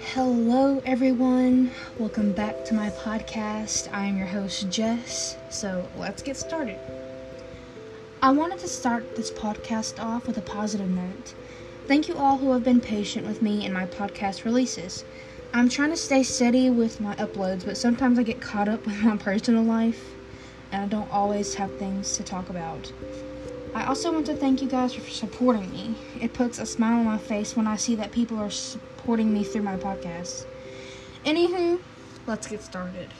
Hello, everyone. Welcome back to my podcast. I am your host, Jess. So let's get started. I wanted to start this podcast off with a positive note. Thank you all who have been patient with me and my podcast releases. I'm trying to stay steady with my uploads, but sometimes I get caught up with my personal life and I don't always have things to talk about. I also want to thank you guys for supporting me. It puts a smile on my face when I see that people are supporting me through my podcast. Anywho, let's get started.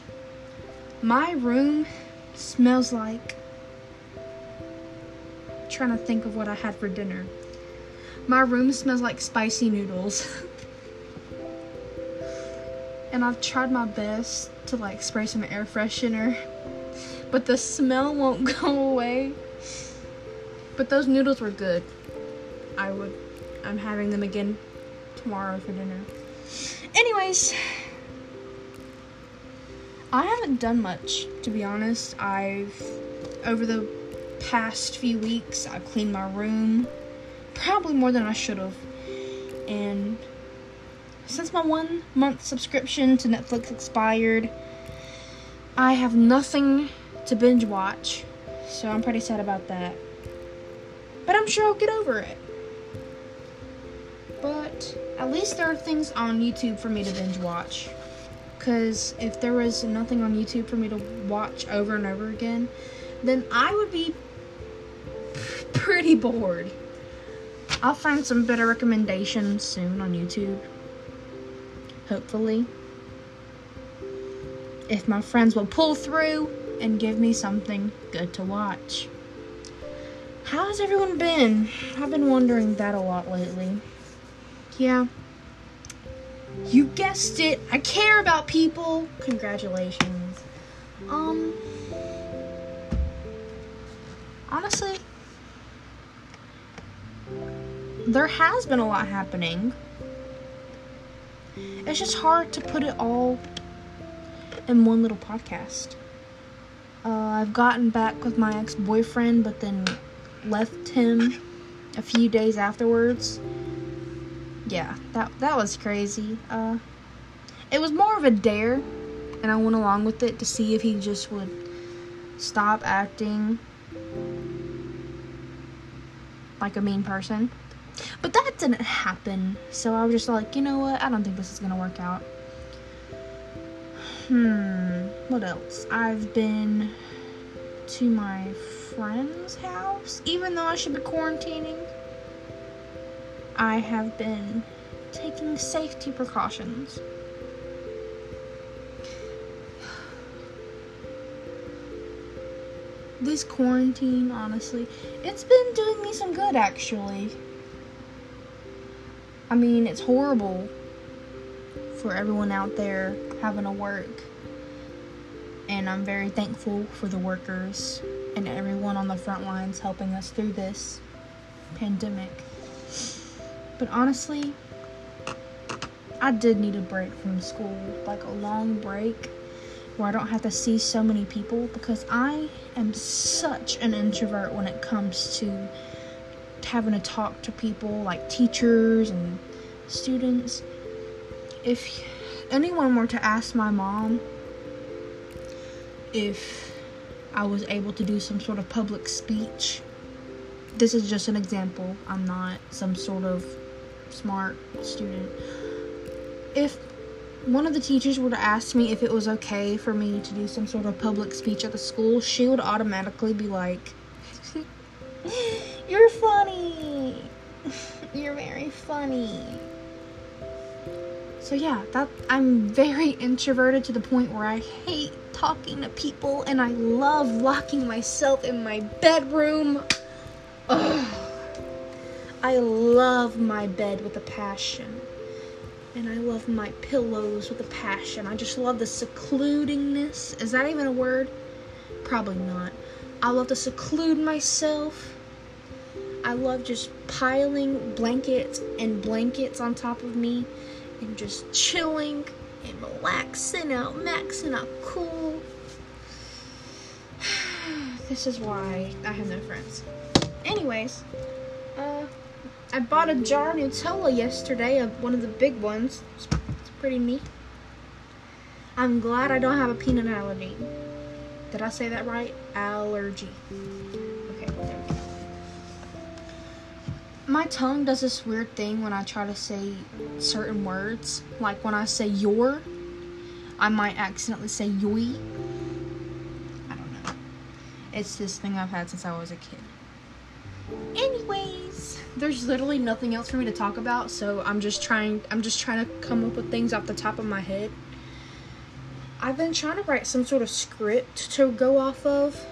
My room smells like. trying to think of what I had for dinner. My room smells like spicy noodles. and I've tried my best to like spray some air freshener, but the smell won't go away. But those noodles were good. I would I'm having them again tomorrow for dinner. Anyways, I haven't done much to be honest. I've over the past few weeks I've cleaned my room probably more than I should have. And since my one month subscription to Netflix expired, I have nothing to binge watch. So I'm pretty sad about that. But I'm sure I'll get over it. But at least there are things on YouTube for me to binge watch. Because if there was nothing on YouTube for me to watch over and over again, then I would be pretty bored. I'll find some better recommendations soon on YouTube. Hopefully. If my friends will pull through and give me something good to watch. How has everyone been? I've been wondering that a lot lately. Yeah. You guessed it. I care about people. Congratulations. Um Honestly, there has been a lot happening. It's just hard to put it all in one little podcast. Uh, I've gotten back with my ex boyfriend, but then left him a few days afterwards. Yeah, that that was crazy. Uh, it was more of a dare, and I went along with it to see if he just would stop acting like a mean person. But that didn't happen, so I was just like, you know what? I don't think this is gonna work out. Hmm, what else? I've been to my friend's house, even though I should be quarantining. I have been taking safety precautions. This quarantine, honestly, it's been doing me some good actually. I mean, it's horrible for everyone out there having to work. And I'm very thankful for the workers and everyone on the front lines helping us through this pandemic. But honestly, I did need a break from school, like a long break where I don't have to see so many people because I am such an introvert when it comes to having to talk to people like teachers and students. If anyone were to ask my mom if I was able to do some sort of public speech, this is just an example. I'm not some sort of smart student. If one of the teachers were to ask me if it was okay for me to do some sort of public speech at the school, she would automatically be like, You're funny. You're very funny. So yeah, that I'm very introverted to the point where I hate talking to people and I love locking myself in my bedroom. Ugh. I love my bed with a passion. And I love my pillows with a passion. I just love the secludingness. Is that even a word? Probably not. I love to seclude myself. I love just piling blankets and blankets on top of me and just chilling and relaxing out, maxing out cool. This is why I have no friends. Anyways, uh, I bought a jar Nutella yesterday, of one of the big ones. It's, it's pretty neat. I'm glad I don't have a peanut allergy. Did I say that right? Allergy. My tongue does this weird thing when I try to say certain words. Like when I say your, I might accidentally say yoi. I don't know. It's this thing I've had since I was a kid. Anyways, there's literally nothing else for me to talk about, so I'm just trying I'm just trying to come up with things off the top of my head. I've been trying to write some sort of script to go off of.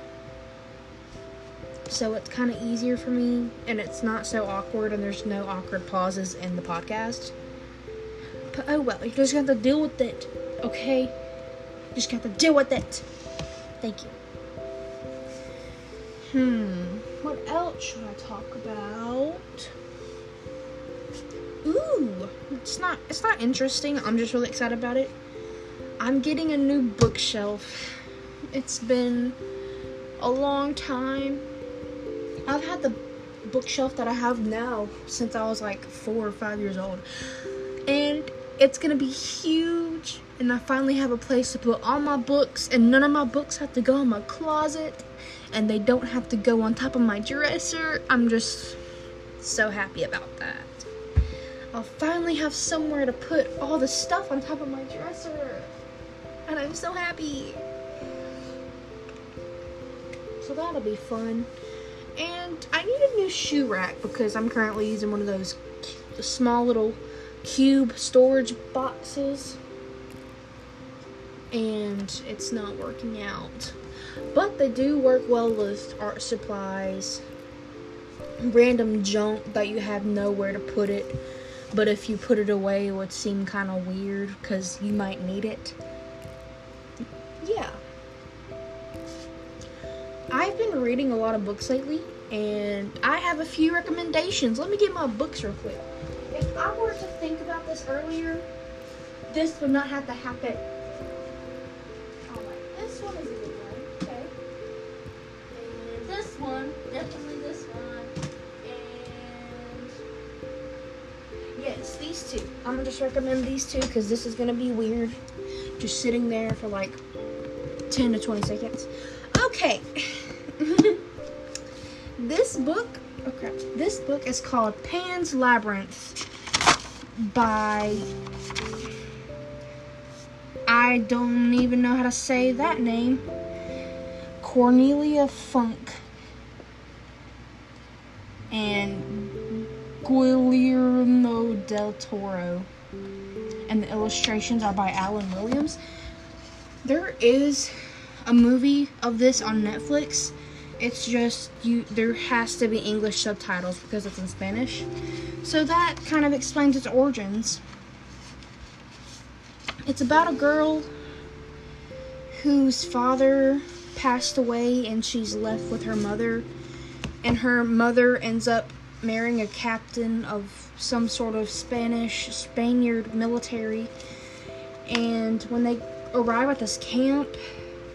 So it's kind of easier for me and it's not so awkward and there's no awkward pauses in the podcast. But oh well, you just got to deal with it, okay? You just got to deal with it. Thank you. Hmm, what else should I talk about? Ooh, it's not it's not interesting. I'm just really excited about it. I'm getting a new bookshelf. It's been a long time. I've had the bookshelf that I have now since I was like four or five years old. And it's gonna be huge. And I finally have a place to put all my books, and none of my books have to go in my closet, and they don't have to go on top of my dresser. I'm just so happy about that. I'll finally have somewhere to put all the stuff on top of my dresser and I'm so happy. So that'll be fun. And I need a new shoe rack because I'm currently using one of those small little cube storage boxes. And it's not working out. But they do work well with art supplies, random junk that you have nowhere to put it. But if you put it away, it would seem kind of weird because you might need it. Been reading a lot of books lately, and I have a few recommendations. Let me get my books real quick. If I were to think about this earlier, this would not have to happen. Alright, this one is a good one. Okay. And this one, definitely this one. And yes, these two. I'm gonna just recommend these two because this is gonna be weird. Just sitting there for like 10 to 20 seconds. Okay. this book, oh okay, this book is called Pan's Labyrinth by I don't even know how to say that name. Cornelia Funk and Guillermo del Toro. And the illustrations are by Allen Williams. There is a movie of this on Netflix. It's just you there has to be English subtitles because it's in Spanish. So that kind of explains its origins. It's about a girl whose father passed away and she's left with her mother and her mother ends up marrying a captain of some sort of Spanish Spaniard military and when they arrive at this camp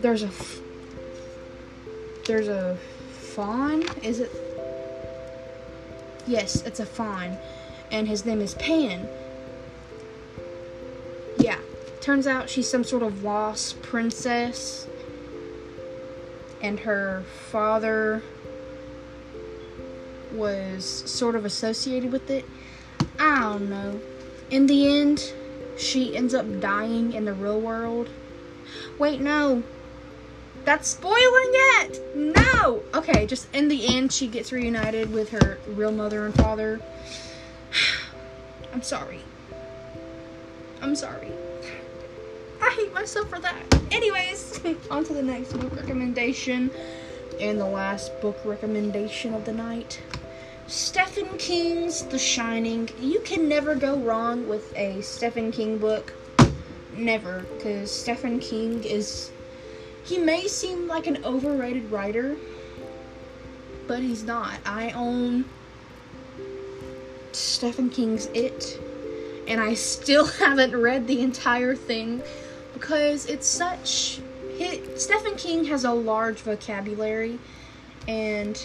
there's a there's a fawn. Is it? Yes, it's a fawn, and his name is Pan. Yeah, turns out she's some sort of wasp princess, and her father was sort of associated with it. I don't know. In the end, she ends up dying in the real world. Wait, no. That's spoiling it! No! Okay, just in the end, she gets reunited with her real mother and father. I'm sorry. I'm sorry. I hate myself for that. Anyways, on to the next book recommendation. And the last book recommendation of the night. Stephen King's The Shining. You can never go wrong with a Stephen King book. Never. Because Stephen King is he may seem like an overrated writer, but he's not. I own Stephen King's It, and I still haven't read the entire thing because it's such He, Stephen King has a large vocabulary, and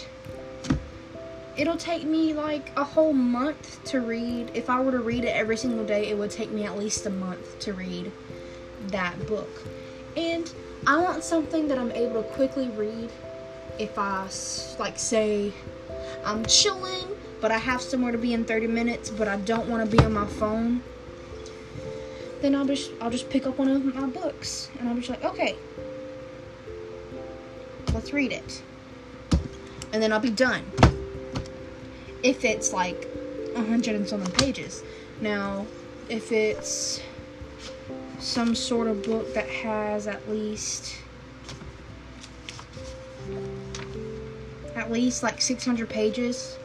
it'll take me like a whole month to read. If I were to read it every single day, it would take me at least a month to read that book. And I want something that I'm able to quickly read if I, like, say, I'm chilling, but I have somewhere to be in 30 minutes, but I don't want to be on my phone. Then I'll just I'll just pick up one of my books and I'll be like, okay, let's read it, and then I'll be done if it's like a hundred and something pages. Now, if it's some sort of book that has at least at least like 600 pages,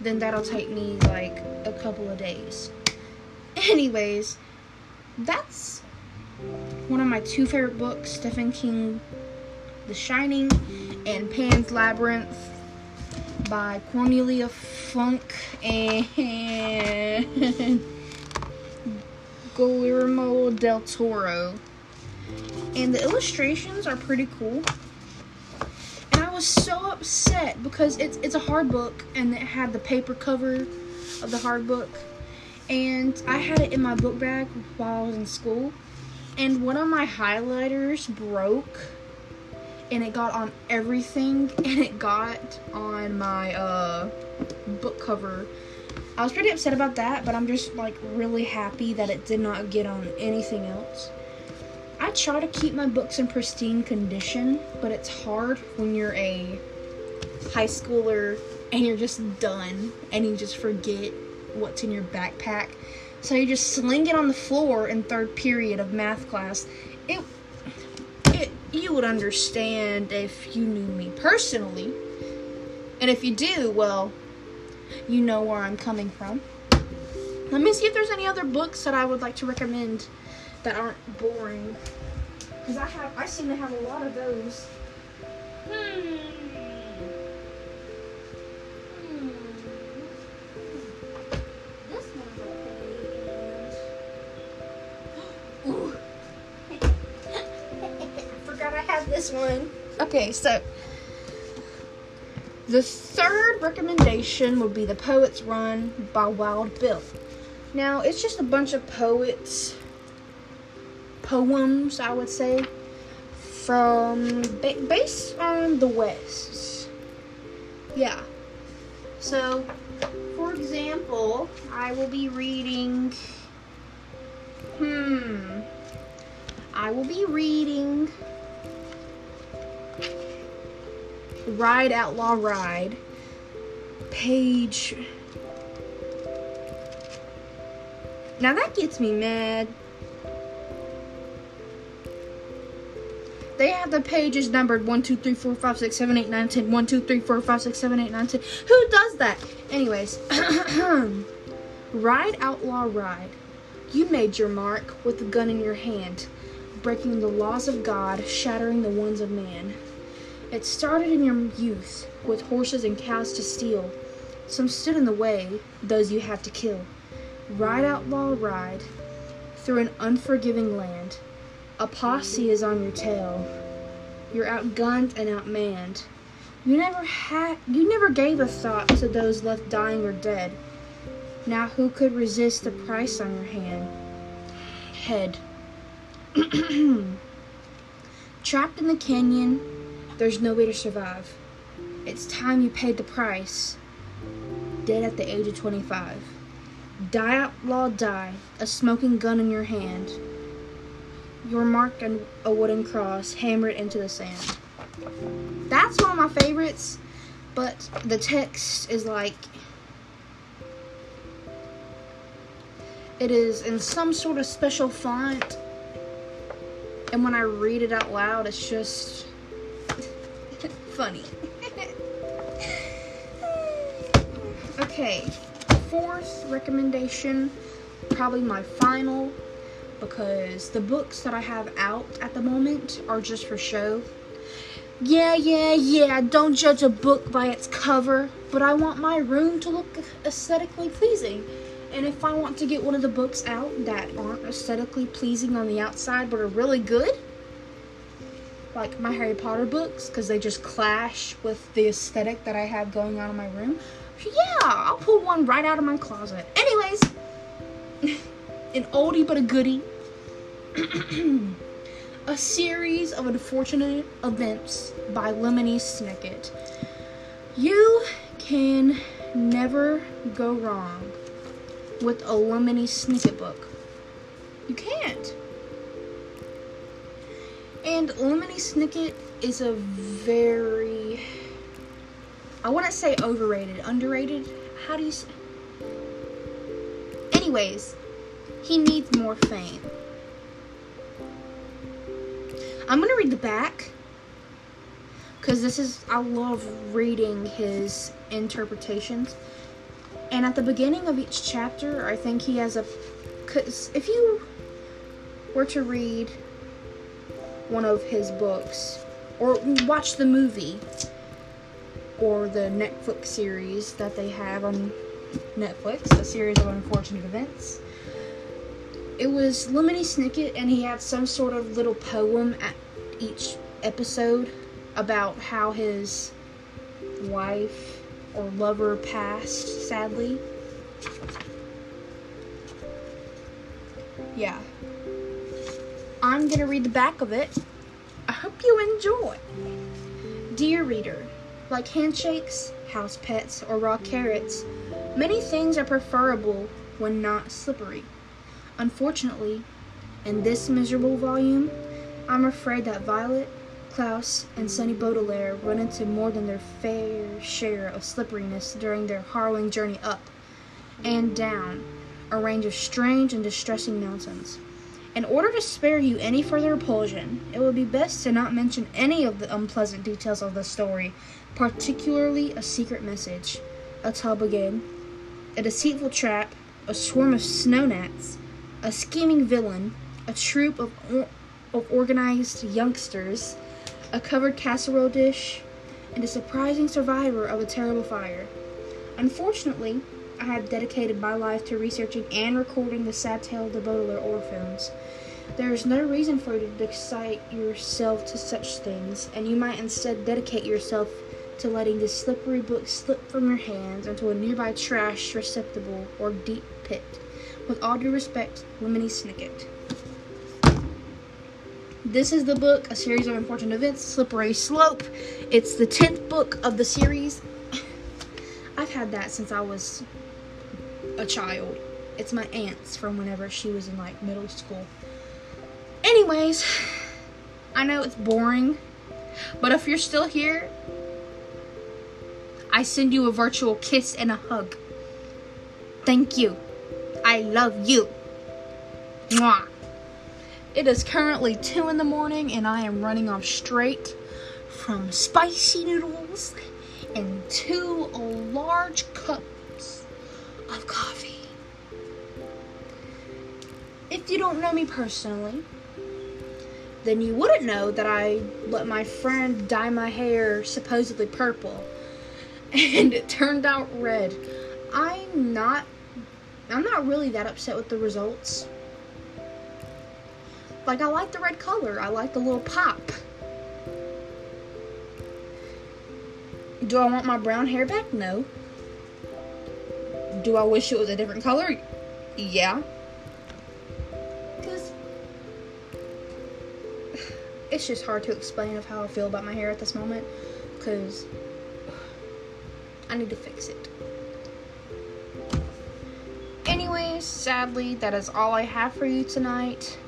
then that'll take me like a couple of days. Anyways, that's one of my two favorite books, Stephen King, The Shining and Pan's Labyrinth by Cornelia Funk and Guillermo del Toro. And the illustrations are pretty cool. And I was so upset because it's it's a hard book and it had the paper cover of the hard book. And I had it in my book bag while I was in school. And one of my highlighters broke and it got on everything and it got on my uh, book cover. I was pretty upset about that, but I'm just like really happy that it did not get on anything else. I try to keep my books in pristine condition, but it's hard when you're a high schooler and you're just done and you just forget what's in your backpack. So you just sling it on the floor in third period of math class. It it you would understand if you knew me personally. And if you do, well, you know where I'm coming from. Let me see if there's any other books that I would like to recommend that aren't boring. Because I have I seem to have a lot of those. Hmm. Hmm. This one's okay. Ooh. Forgot I have this one. Okay, so the third recommendation would be The Poet's Run by Wild Bill. Now, it's just a bunch of poets, poems, I would say, from based on the West. Yeah. So, for example, I will be reading. Hmm. I will be reading Ride Outlaw Ride, page. Now that gets me mad. They have the pages numbered 1, 2, 3, 4, 5, 6, 7, 8, 9, 10. 1, 2, 3, 4, 5, 6, 7, 8, 9, 10. Who does that? Anyways, Ride Outlaw Ride. You made your mark with the gun in your hand, breaking the laws of God, shattering the ones of man. It started in your youth, with horses and cows to steal. Some stood in the way, those you had to kill. Ride, outlaw, ride, through an unforgiving land. A posse is on your tail. You're outgunned and outmanned. You never had you never gave a thought to those left dying or dead. Now who could resist the price on your hand? Head. Trapped in the canyon, there's no way to survive. It's time you paid the price. Dead at the age of 25. Die outlaw die, a smoking gun in your hand. You're marked on a wooden cross, hammered into the sand. That's one of my favorites, but the text is like it is in some sort of special font and when I read it out loud it's just funny. okay, fourth recommendation, probably my final, because the books that I have out at the moment are just for show. Yeah, yeah, yeah, don't judge a book by its cover, but I want my room to look aesthetically pleasing. And if I want to get one of the books out that aren't aesthetically pleasing on the outside but are really good, like my Harry Potter books because they just clash with the aesthetic that I have going on in my room. Yeah, I'll pull one right out of my closet. Anyways, an oldie but a goodie. a series of unfortunate events by Lemony Snicket. You can never go wrong with a Lemony Snicket book. You can't. And Lemony Snicket is a very I wouldn't say overrated, underrated. How do you say? Anyways, he needs more fame. I'm gonna read the back because this is I love reading his interpretations. And at the beginning of each chapter, I think he has a. Cause if you were to read one of his books or watch the movie or the Netflix series that they have on Netflix, a series of unfortunate events. It was Lemony Snicket, and he had some sort of little poem at each episode about how his wife or lover passed, sadly. Yeah. I'm gonna read the back of it. I hope you enjoy. Dear reader, like handshakes, house pets, or raw carrots, many things are preferable when not slippery. Unfortunately, in this miserable volume, I'm afraid that Violet, Klaus, and Sunny Baudelaire run into more than their fair share of slipperiness during their harrowing journey up and down a range of strange and distressing mountains. In order to spare you any further repulsion, it would be best to not mention any of the unpleasant details of the story particularly a secret message, a toboggan, a deceitful trap, a swarm of snow gnats, a scheming villain, a troop of, or- of organized youngsters, a covered casserole dish, and a surprising survivor of a terrible fire. Unfortunately, have dedicated my life to researching and recording the sad tale of the Baudelaire orphans. There is no reason for you to excite yourself to such things, and you might instead dedicate yourself to letting this slippery book slip from your hands into a nearby trash receptacle or deep pit. With all due respect, Lemony Snicket. This is the book, A Series of Unfortunate Events, Slippery Slope. It's the 10th book of the series. I've had that since I was a child. It's my aunt's from whenever she was in like middle school. Anyways, I know it's boring, but if you're still here, I send you a virtual kiss and a hug. Thank you. I love you. Mwah. It is currently 2 in the morning and I am running off straight from spicy noodles and two large cups of coffee. If you don't know me personally, then you wouldn't know that I let my friend dye my hair supposedly purple and it turned out red. I'm not I'm not really that upset with the results. Like I like the red color. I like the little pop. Do I want my brown hair back? No. Do I wish it was a different color? Yeah. Cuz it's just hard to explain of how I feel about my hair at this moment cuz I need to fix it. Anyways, sadly, that is all I have for you tonight.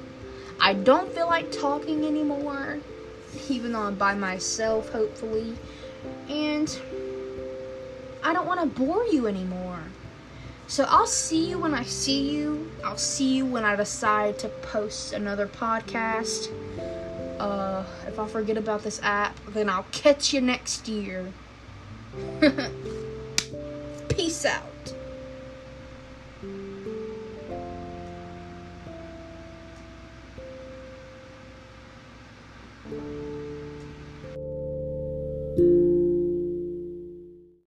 I don't feel like talking anymore, even though I'm by myself, hopefully. And I don't want to bore you anymore. So I'll see you when I see you. I'll see you when I decide to post another podcast. Uh, if I forget about this app, then I'll catch you next year. Peace out.